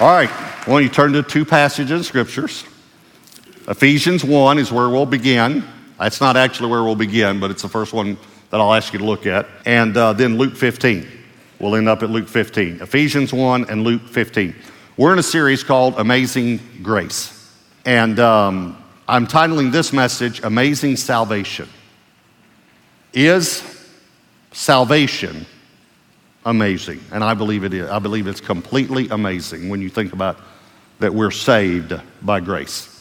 All right, well, you turn to two passages in scriptures. Ephesians 1 is where we'll begin. That's not actually where we'll begin, but it's the first one that I'll ask you to look at. And uh, then Luke 15. We'll end up at Luke 15. Ephesians 1 and Luke 15. We're in a series called Amazing Grace. And um, I'm titling this message Amazing Salvation. Is salvation amazing? And I believe it is. I believe it's completely amazing when you think about that we're saved by grace.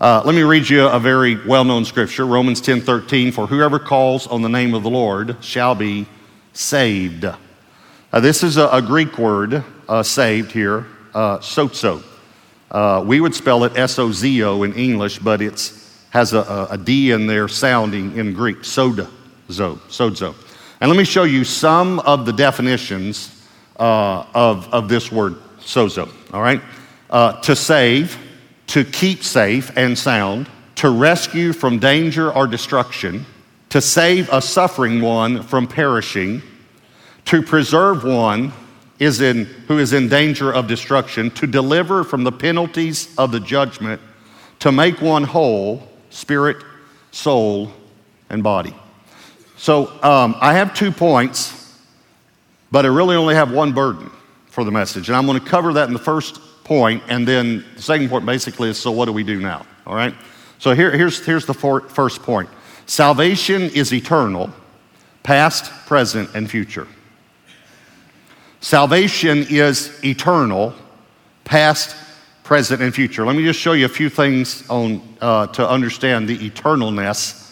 Uh, let me read you a very well-known scripture, Romans 10, 13. For whoever calls on the name of the Lord shall be saved. Uh, this is a, a Greek word, uh, saved here, uh, sozo. Uh, we would spell it S-O-Z-O in English, but it has a, a, a D in there sounding in Greek, soda, zo, sozo. And let me show you some of the definitions uh, of, of this word, sozo, all right? Uh, to save, to keep safe and sound, to rescue from danger or destruction, to save a suffering one from perishing, to preserve one is in, who is in danger of destruction, to deliver from the penalties of the judgment, to make one whole, spirit, soul, and body. So um, I have two points, but I really only have one burden for the message. And I'm going to cover that in the first point, and then the second point basically is so what do we do now? All right? So here, here's, here's the first point salvation is eternal, past, present, and future. Salvation is eternal, past, present, and future. Let me just show you a few things on, uh, to understand the eternalness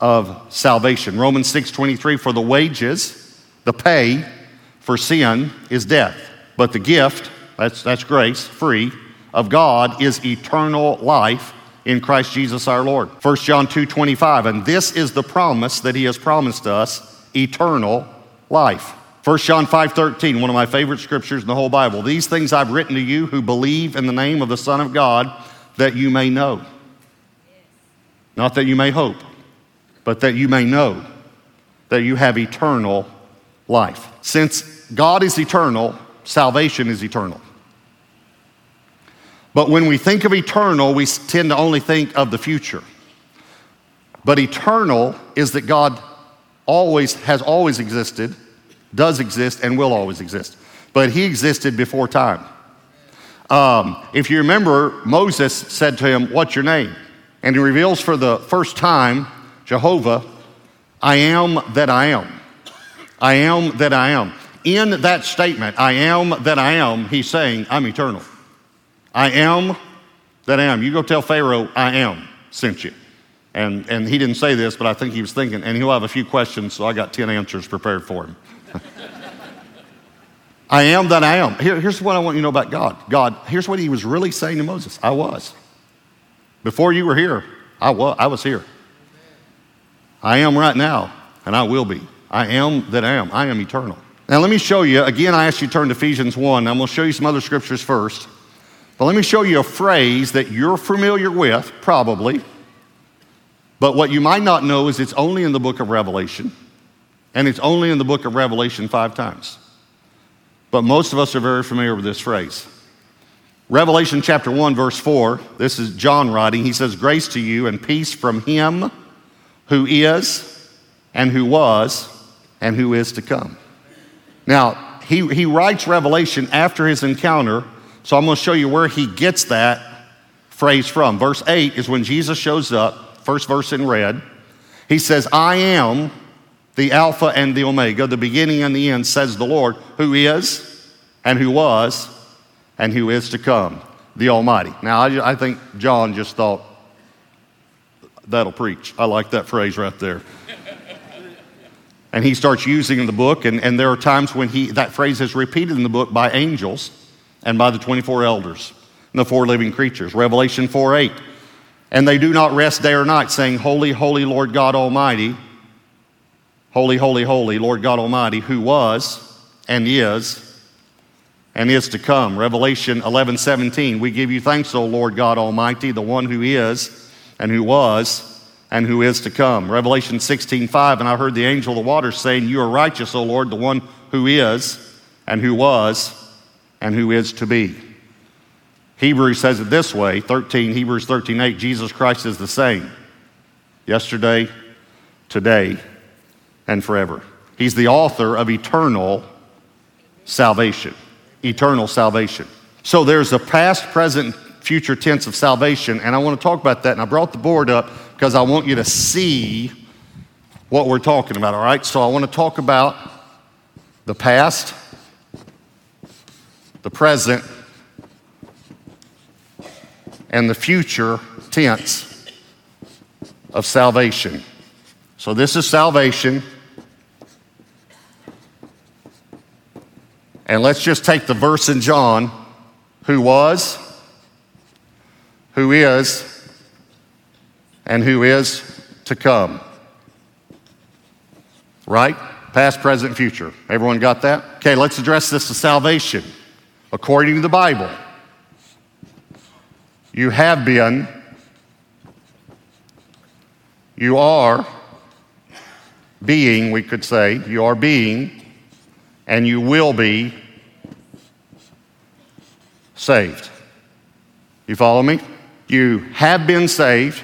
of salvation. Romans 6:23 for the wages, the pay for sin is death, but the gift that's, that's grace, free, of God is eternal life in Christ Jesus our Lord. 1 John 2 25, and this is the promise that he has promised us eternal life. 1 John 5 13, one of my favorite scriptures in the whole Bible. These things I've written to you who believe in the name of the Son of God, that you may know. Not that you may hope, but that you may know that you have eternal life. Since God is eternal, salvation is eternal. But when we think of eternal, we tend to only think of the future. But eternal is that God always has always existed, does exist, and will always exist. But he existed before time. Um, if you remember, Moses said to him, What's your name? And he reveals for the first time, Jehovah, I am that I am. I am that I am. In that statement, I am that I am, he's saying, I'm eternal. I am that I am. You go tell Pharaoh, I am sent you. And, and he didn't say this, but I think he was thinking, and he'll have a few questions, so I got 10 answers prepared for him. I am that I am. Here, here's what I want you to know about God. God, here's what he was really saying to Moses I was. Before you were here, I was, I was here. I am right now, and I will be. I am that I am. I am eternal. Now, let me show you. Again, I asked you to turn to Ephesians 1. I'm going to show you some other scriptures first. But let me show you a phrase that you're familiar with, probably. But what you might not know is it's only in the book of Revelation, and it's only in the book of Revelation five times. But most of us are very familiar with this phrase. Revelation chapter 1, verse 4, this is John writing. He says, Grace to you and peace from him who is, and who was, and who is to come. Now, he, he writes Revelation after his encounter so I'm going to show you where he gets that phrase from. Verse 8 is when Jesus shows up, first verse in red. He says, I am the Alpha and the Omega, the beginning and the end, says the Lord, who is and who was and who is to come, the Almighty. Now, I, I think John just thought, that'll preach. I like that phrase right there. and he starts using in the book, and, and there are times when he, that phrase is repeated in the book by angels and by the 24 elders and the four living creatures. Revelation 4 8. And they do not rest day or night, saying, Holy, holy Lord God Almighty, holy, holy, holy Lord God Almighty, who was and is and is to come. Revelation 11 17. We give you thanks, O Lord God Almighty, the one who is and who was and who is to come. Revelation 16 5. And I heard the angel of the waters saying, You are righteous, O Lord, the one who is and who was and who is to be. Hebrews says it this way 13, Hebrews 13 8, Jesus Christ is the same yesterday, today, and forever. He's the author of eternal salvation. Eternal salvation. So there's a past, present, future tense of salvation, and I want to talk about that. And I brought the board up because I want you to see what we're talking about, all right? So I want to talk about the past, the present, and the future tense of salvation. So this is salvation. And let's just take the verse in John who was, who is, and who is to come. Right? Past, present, future. Everyone got that? Okay, let's address this to salvation. According to the Bible, you have been, you are being, we could say, you are being, and you will be saved. You follow me? You have been saved,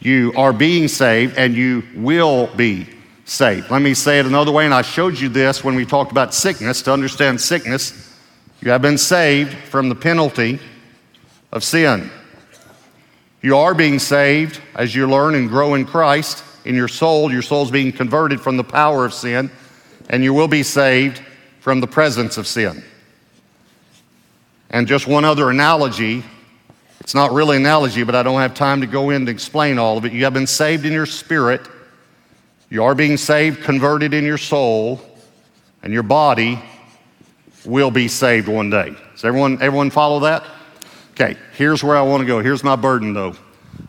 you are being saved, and you will be saved. Let me say it another way, and I showed you this when we talked about sickness. To understand sickness, you have been saved from the penalty of sin. You are being saved as you learn and grow in Christ in your soul. Your soul's being converted from the power of sin, and you will be saved from the presence of sin. And just one other analogy. It's not really an analogy, but I don't have time to go in to explain all of it. You have been saved in your spirit. You are being saved, converted in your soul, and your body will be saved one day. Does everyone, everyone follow that? Okay, here's where I want to go. Here's my burden, though.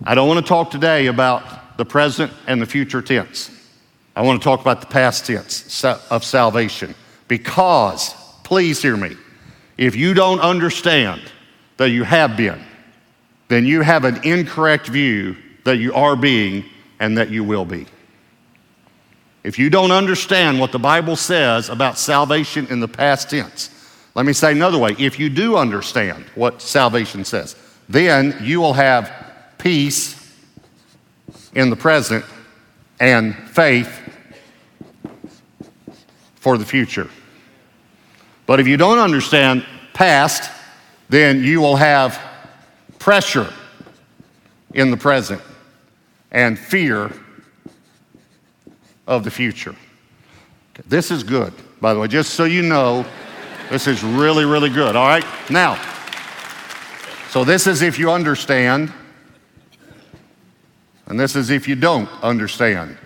I don't want to talk today about the present and the future tense. I want to talk about the past tense of salvation. Because, please hear me, if you don't understand that you have been, then you have an incorrect view that you are being and that you will be. If you don't understand what the Bible says about salvation in the past tense, let me say another way. If you do understand what salvation says, then you will have peace in the present and faith for the future. But if you don't understand past, then you will have pressure in the present and fear of the future. This is good, by the way, just so you know. This is really, really good. All right? Now, so this is if you understand, and this is if you don't understand.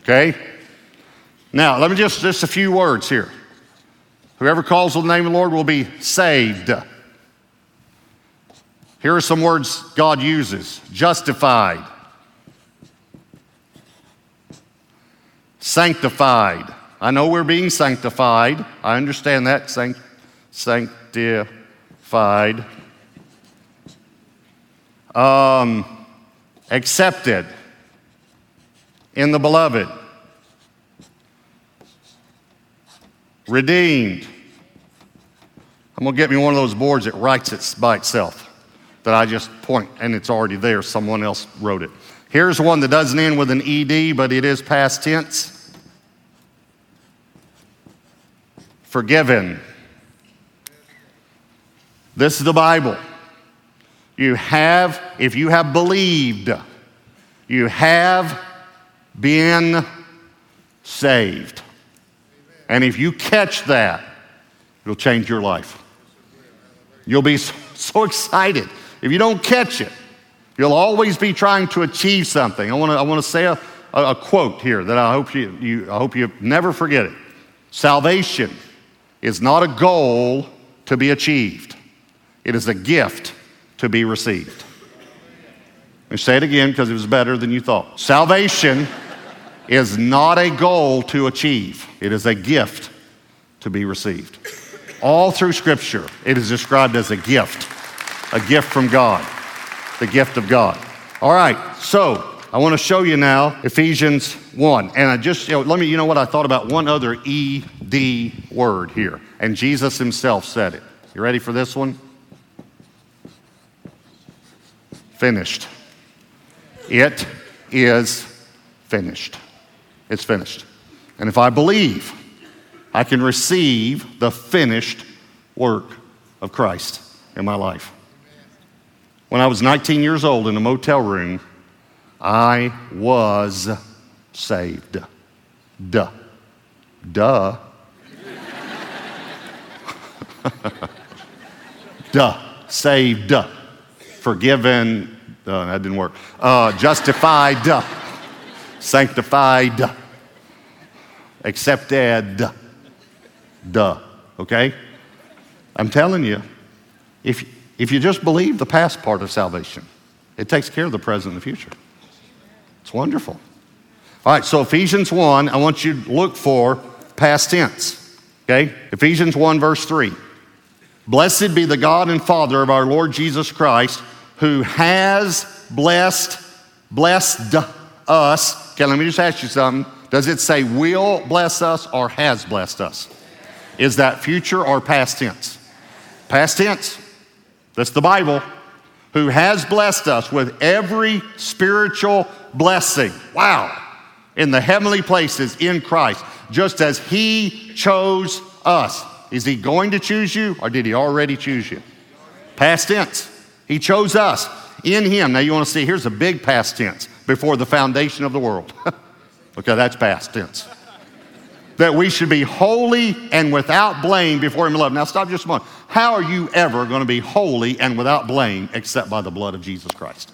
Okay? Now, let me just, just a few words here. Whoever calls on the name of the Lord will be saved. Here are some words God uses justified, sanctified, I know we're being sanctified. I understand that. Sanct- sanctified. Um, accepted in the beloved. Redeemed. I'm going to get me one of those boards that writes it by itself that I just point and it's already there. Someone else wrote it. Here's one that doesn't end with an ED, but it is past tense. forgiven. This is the Bible. You have, if you have believed, you have been saved. And if you catch that, it'll change your life. You'll be so excited. If you don't catch it, you'll always be trying to achieve something. I want to I wanna say a, a, a, quote here that I hope you, you, I hope you never forget it. Salvation is not a goal to be achieved, it is a gift to be received. Let me say it again because it was better than you thought. Salvation is not a goal to achieve, it is a gift to be received. All through Scripture, it is described as a gift, a gift from God, the gift of God. All right, so I want to show you now Ephesians 1. And I just, you know, let me, you know what? I thought about one other ED word here, and Jesus himself said it. You ready for this one? Finished. It is finished. It's finished. And if I believe, I can receive the finished work of Christ in my life. When I was 19 years old in a motel room, I was saved. Duh. Duh. Duh. Saved. Forgiven. Uh, that didn't work. Uh, justified. Sanctified. Accepted. Duh. Okay? I'm telling you, if, if you just believe the past part of salvation, it takes care of the present and the future. It's wonderful. All right, so Ephesians 1, I want you to look for past tense. Okay? Ephesians 1, verse 3. Blessed be the God and Father of our Lord Jesus Christ, who has blessed, blessed us. Okay, let me just ask you something. Does it say will bless us or has blessed us? Is that future or past tense? Past tense. That's the Bible. Who has blessed us with every spiritual blessing. Wow. In the heavenly places in Christ, just as He chose us. Is He going to choose you or did He already choose you? Past tense. He chose us in Him. Now you want to see, here's a big past tense before the foundation of the world. okay, that's past tense that we should be holy and without blame before Him in love. Now, stop just a moment. How are you ever going to be holy and without blame except by the blood of Jesus Christ?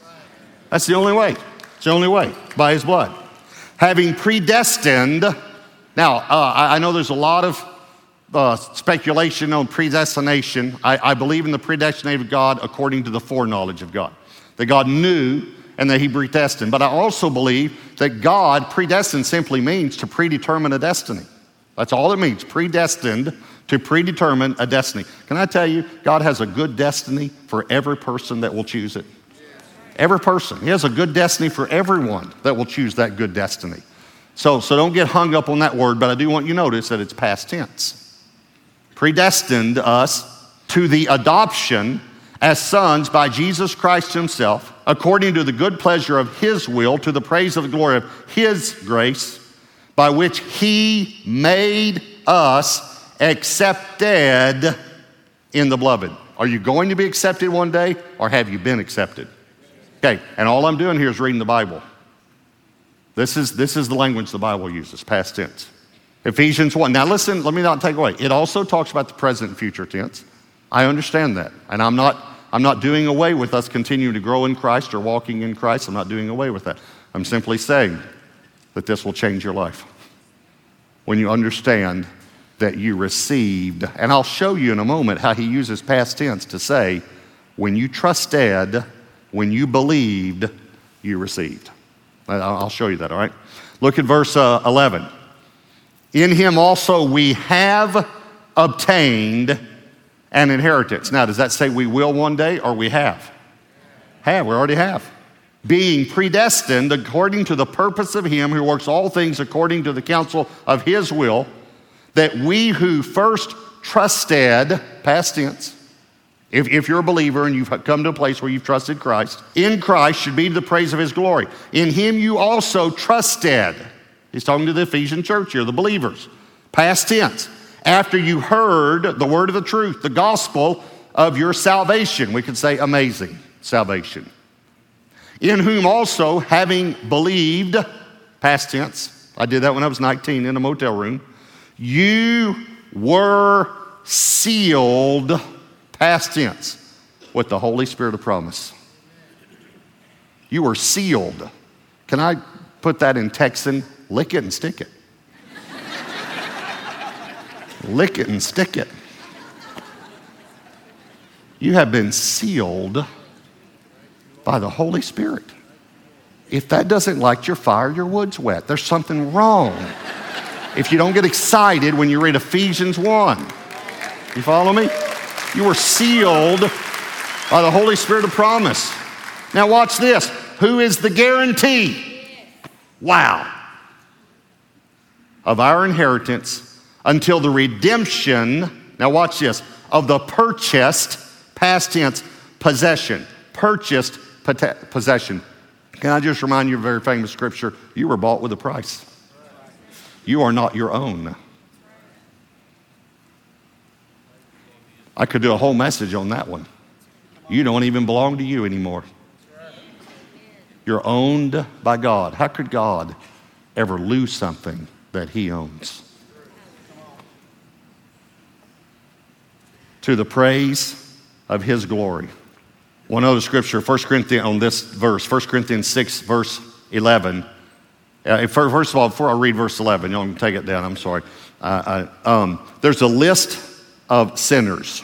That's the only way. It's the only way, by His blood. Having predestined, now, uh, I know there's a lot of uh, speculation on predestination. I, I believe in the predestination of God according to the foreknowledge of God. That God knew and that he predestined. But I also believe that God predestined simply means to predetermine a destiny. That's all it means, predestined to predetermine a destiny. Can I tell you, God has a good destiny for every person that will choose it. Every person. He has a good destiny for everyone that will choose that good destiny. So, so don't get hung up on that word, but I do want you to notice that it's past tense. Predestined us to the adoption as sons by Jesus Christ Himself, according to the good pleasure of His will, to the praise of the glory of His grace, by which He made us accepted in the beloved. Are you going to be accepted one day, or have you been accepted? Okay, and all I'm doing here is reading the Bible. This is, this is the language the Bible uses, past tense. Ephesians 1. Now, listen, let me not take away. It also talks about the present and future tense. I understand that. And I'm not I'm not doing away with us continuing to grow in Christ or walking in Christ. I'm not doing away with that. I'm simply saying that this will change your life when you understand that you received. And I'll show you in a moment how he uses past tense to say, when you trusted, when you believed, you received. I'll show you that, all right? Look at verse uh, 11. In him also we have obtained an inheritance. Now, does that say we will one day or we have? Have, we already have. Being predestined according to the purpose of Him who works all things according to the counsel of His will, that we who first trusted, past tense, if, if you're a believer and you've come to a place where you've trusted Christ, in Christ should be to the praise of His glory. In Him you also trusted. He's talking to the Ephesian church here, the believers. Past tense after you heard the word of the truth, the gospel of your salvation. We could say amazing salvation. In whom also, having believed, past tense, I did that when I was 19 in a motel room, you were sealed, past tense, with the Holy Spirit of promise. You were sealed. Can I put that in Texan? Lick it and stick it lick it and stick it. You have been sealed by the Holy Spirit. If that doesn't light your fire, your wood's wet. There's something wrong. If you don't get excited when you read Ephesians 1, you follow me? You were sealed by the Holy Spirit of promise. Now, watch this. Who is the guarantee? Wow. Of our inheritance until the redemption, now watch this, of the purchased, past tense, possession. Purchased possession. Can I just remind you of a very famous scripture? You were bought with a price. You are not your own. I could do a whole message on that one. You don't even belong to you anymore. You're owned by God. How could God ever lose something that He owns? To the praise of His glory. One other scripture, 1 Corinthians, on this verse, 1 Corinthians 6, verse 11. Uh, first of all, before I read verse 11, you don't take it down, I'm sorry. Uh, um, there's a list of sinners,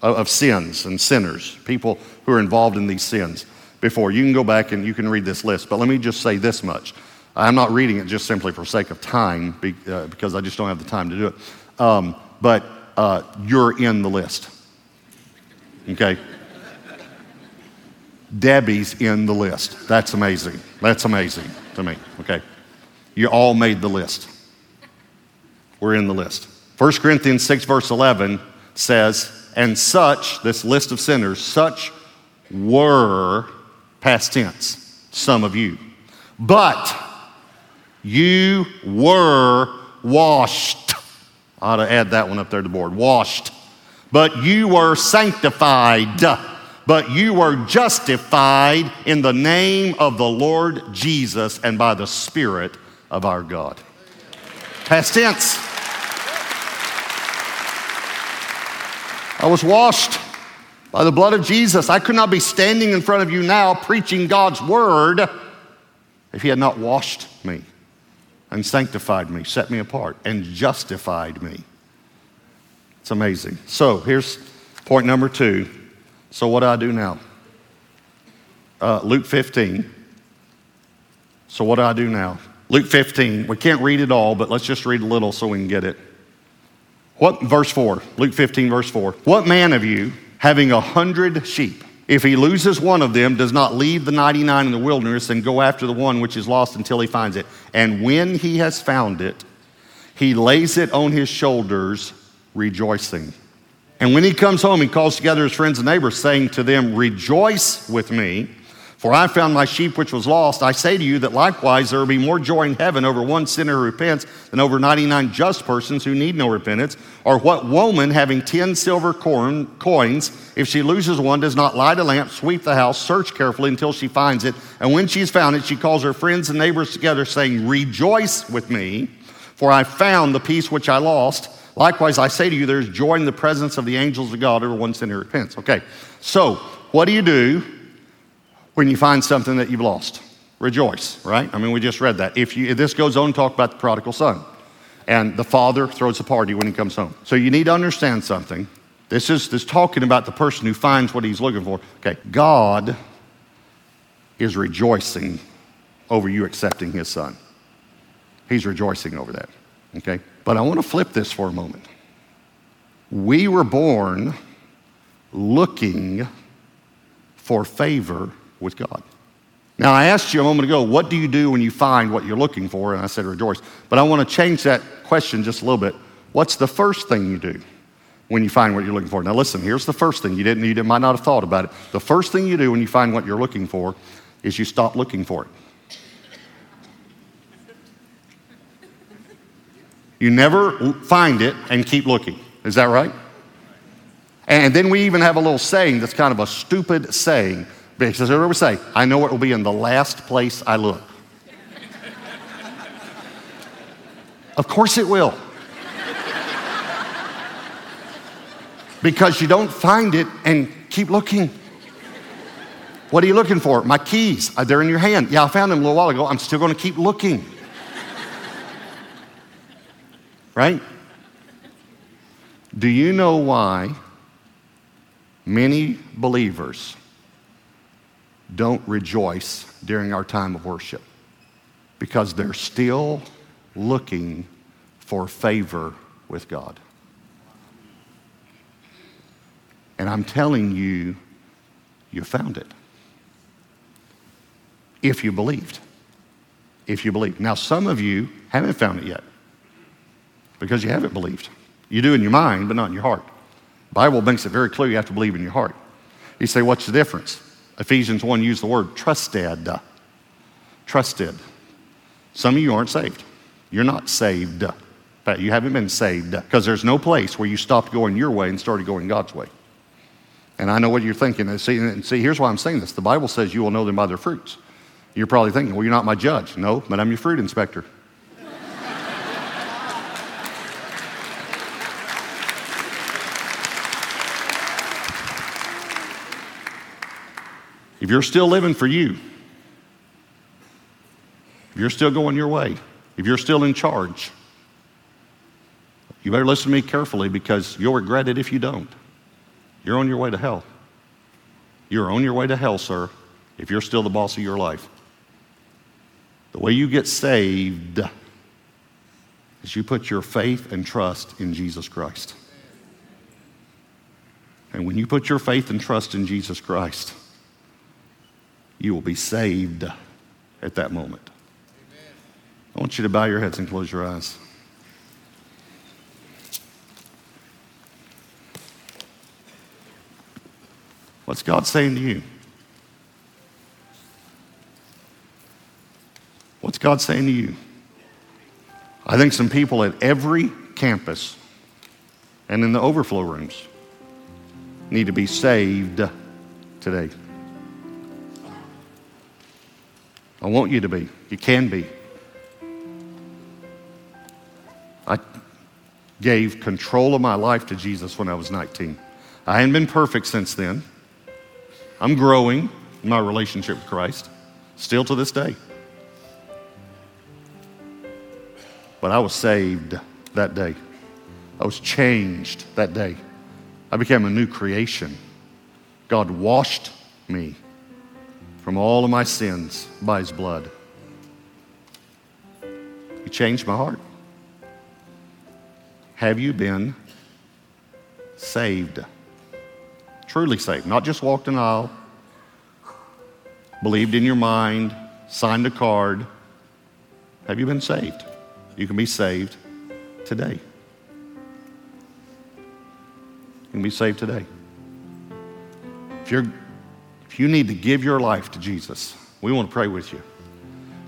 of, of sins and sinners, people who are involved in these sins before. You can go back and you can read this list, but let me just say this much. I'm not reading it just simply for sake of time uh, because I just don't have the time to do it. Um, but uh, you're in the list. Okay? Debbie's in the list. That's amazing. That's amazing to me. Okay? You all made the list. We're in the list. 1 Corinthians 6, verse 11 says, And such, this list of sinners, such were, past tense, some of you. But you were washed. I ought to add that one up there to the board. Washed. But you were sanctified but you were justified in the name of the Lord Jesus and by the Spirit of our God. Past tense. I was washed by the blood of Jesus. I could not be standing in front of you now preaching God's word if He had not washed me and sanctified me, set me apart, and justified me. It's amazing. So here's point number two so, what do I do now? Uh, Luke 15. So, what do I do now? Luke 15. We can't read it all, but let's just read a little so we can get it. What, verse 4, Luke 15, verse 4. What man of you, having a hundred sheep, if he loses one of them, does not leave the 99 in the wilderness and go after the one which is lost until he finds it? And when he has found it, he lays it on his shoulders, rejoicing. And when he comes home, he calls together his friends and neighbors, saying to them, Rejoice with me, for I found my sheep which was lost. I say to you that likewise there will be more joy in heaven over one sinner who repents than over 99 just persons who need no repentance. Or what woman having 10 silver coins, if she loses one, does not light a lamp, sweep the house, search carefully until she finds it. And when she's found it, she calls her friends and neighbors together, saying, Rejoice with me, for I found the piece which I lost. Likewise, I say to you, there's joy in the presence of the angels of God over one sinner repents. Okay, so what do you do when you find something that you've lost? Rejoice, right? I mean, we just read that. If, you, if this goes on, talk about the prodigal son. And the father throws a party when he comes home. So you need to understand something. This is this talking about the person who finds what he's looking for. Okay, God is rejoicing over you accepting his son. He's rejoicing over that. Okay? But I want to flip this for a moment. We were born looking for favor with God. Now, I asked you a moment ago, what do you do when you find what you're looking for? And I said, rejoice. But I want to change that question just a little bit. What's the first thing you do when you find what you're looking for? Now, listen, here's the first thing. You didn't, you might not have thought about it. The first thing you do when you find what you're looking for is you stop looking for it. You never find it and keep looking. Is that right? And then we even have a little saying that's kind of a stupid saying. Because do we say? I know it will be in the last place I look. of course it will. because you don't find it and keep looking. What are you looking for? My keys. They're in your hand. Yeah, I found them a little while ago. I'm still going to keep looking right? Do you know why many believers don't rejoice during our time of worship? Because they're still looking for favor with God. And I'm telling you, you found it. If you believed. If you believed. Now, some of you haven't found it yet because you haven't believed. You do in your mind, but not in your heart. Bible makes it very clear you have to believe in your heart. You say, what's the difference? Ephesians 1 used the word trusted. Trusted. Some of you aren't saved. You're not saved. In fact, you haven't been saved because there's no place where you stopped going your way and started going God's way. And I know what you're thinking. See, and see, here's why I'm saying this. The Bible says you will know them by their fruits. You're probably thinking, well, you're not my judge. No, but I'm your fruit inspector. If you're still living for you, if you're still going your way, if you're still in charge, you better listen to me carefully because you'll regret it if you don't. You're on your way to hell. You're on your way to hell, sir, if you're still the boss of your life. The way you get saved is you put your faith and trust in Jesus Christ. And when you put your faith and trust in Jesus Christ, you will be saved at that moment. I want you to bow your heads and close your eyes. What's God saying to you? What's God saying to you? I think some people at every campus and in the overflow rooms need to be saved today. I want you to be. You can be. I gave control of my life to Jesus when I was 19. I hadn't been perfect since then. I'm growing in my relationship with Christ, still to this day. But I was saved that day. I was changed that day. I became a new creation. God washed me from all of my sins by his blood. He changed my heart. Have you been saved? Truly saved, not just walked an aisle, believed in your mind, signed a card. Have you been saved? You can be saved today. You can be saved today. If, you're, if you need to give your life to Jesus, we want to pray with you.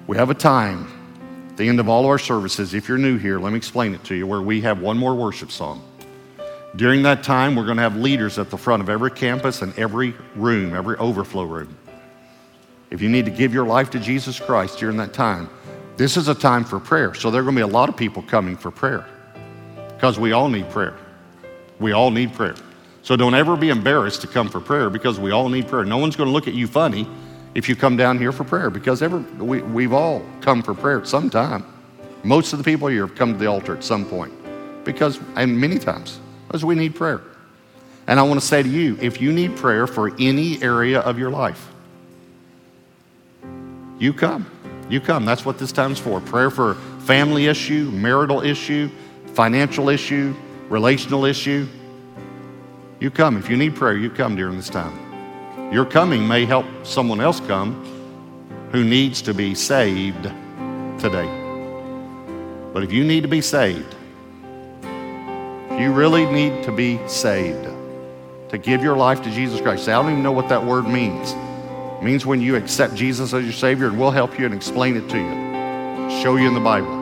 We have a time at the end of all our services, if you're new here, let me explain it to you, where we have one more worship song. During that time, we're going to have leaders at the front of every campus and every room, every overflow room. If you need to give your life to Jesus Christ during that time, this is a time for prayer. So there are going to be a lot of people coming for prayer because we all need prayer. We all need prayer. So don't ever be embarrassed to come for prayer because we all need prayer. No one's going to look at you funny if you come down here for prayer because ever, we, we've all come for prayer at some time. Most of the people here have come to the altar at some point because, and many times, because we need prayer. And I want to say to you if you need prayer for any area of your life, you come. You come. That's what this time's for. Prayer for family issue, marital issue, financial issue, relational issue. You come. If you need prayer, you come during this time. Your coming may help someone else come who needs to be saved today. But if you need to be saved, if you really need to be saved, to give your life to Jesus Christ, say, I don't even know what that word means. It means when you accept Jesus as your Savior, and we'll help you and explain it to you, show you in the Bible.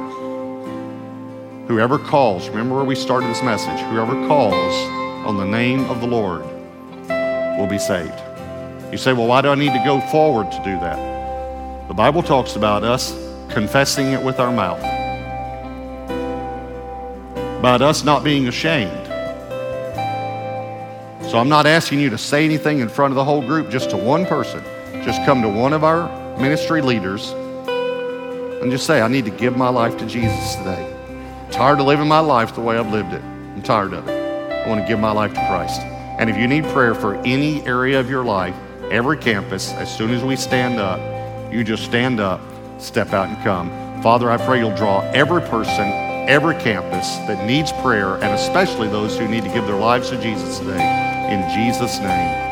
Whoever calls, remember where we started this message, whoever calls on the name of the Lord will be saved. You say, well, why do I need to go forward to do that? The Bible talks about us confessing it with our mouth, about us not being ashamed. So I'm not asking you to say anything in front of the whole group, just to one person. Just come to one of our ministry leaders and just say, I need to give my life to Jesus today. I'm tired of living my life the way I've lived it. I'm tired of it. I want to give my life to Christ. And if you need prayer for any area of your life, every campus, as soon as we stand up, you just stand up, step out, and come. Father, I pray you'll draw every person, every campus that needs prayer, and especially those who need to give their lives to Jesus today. In Jesus' name.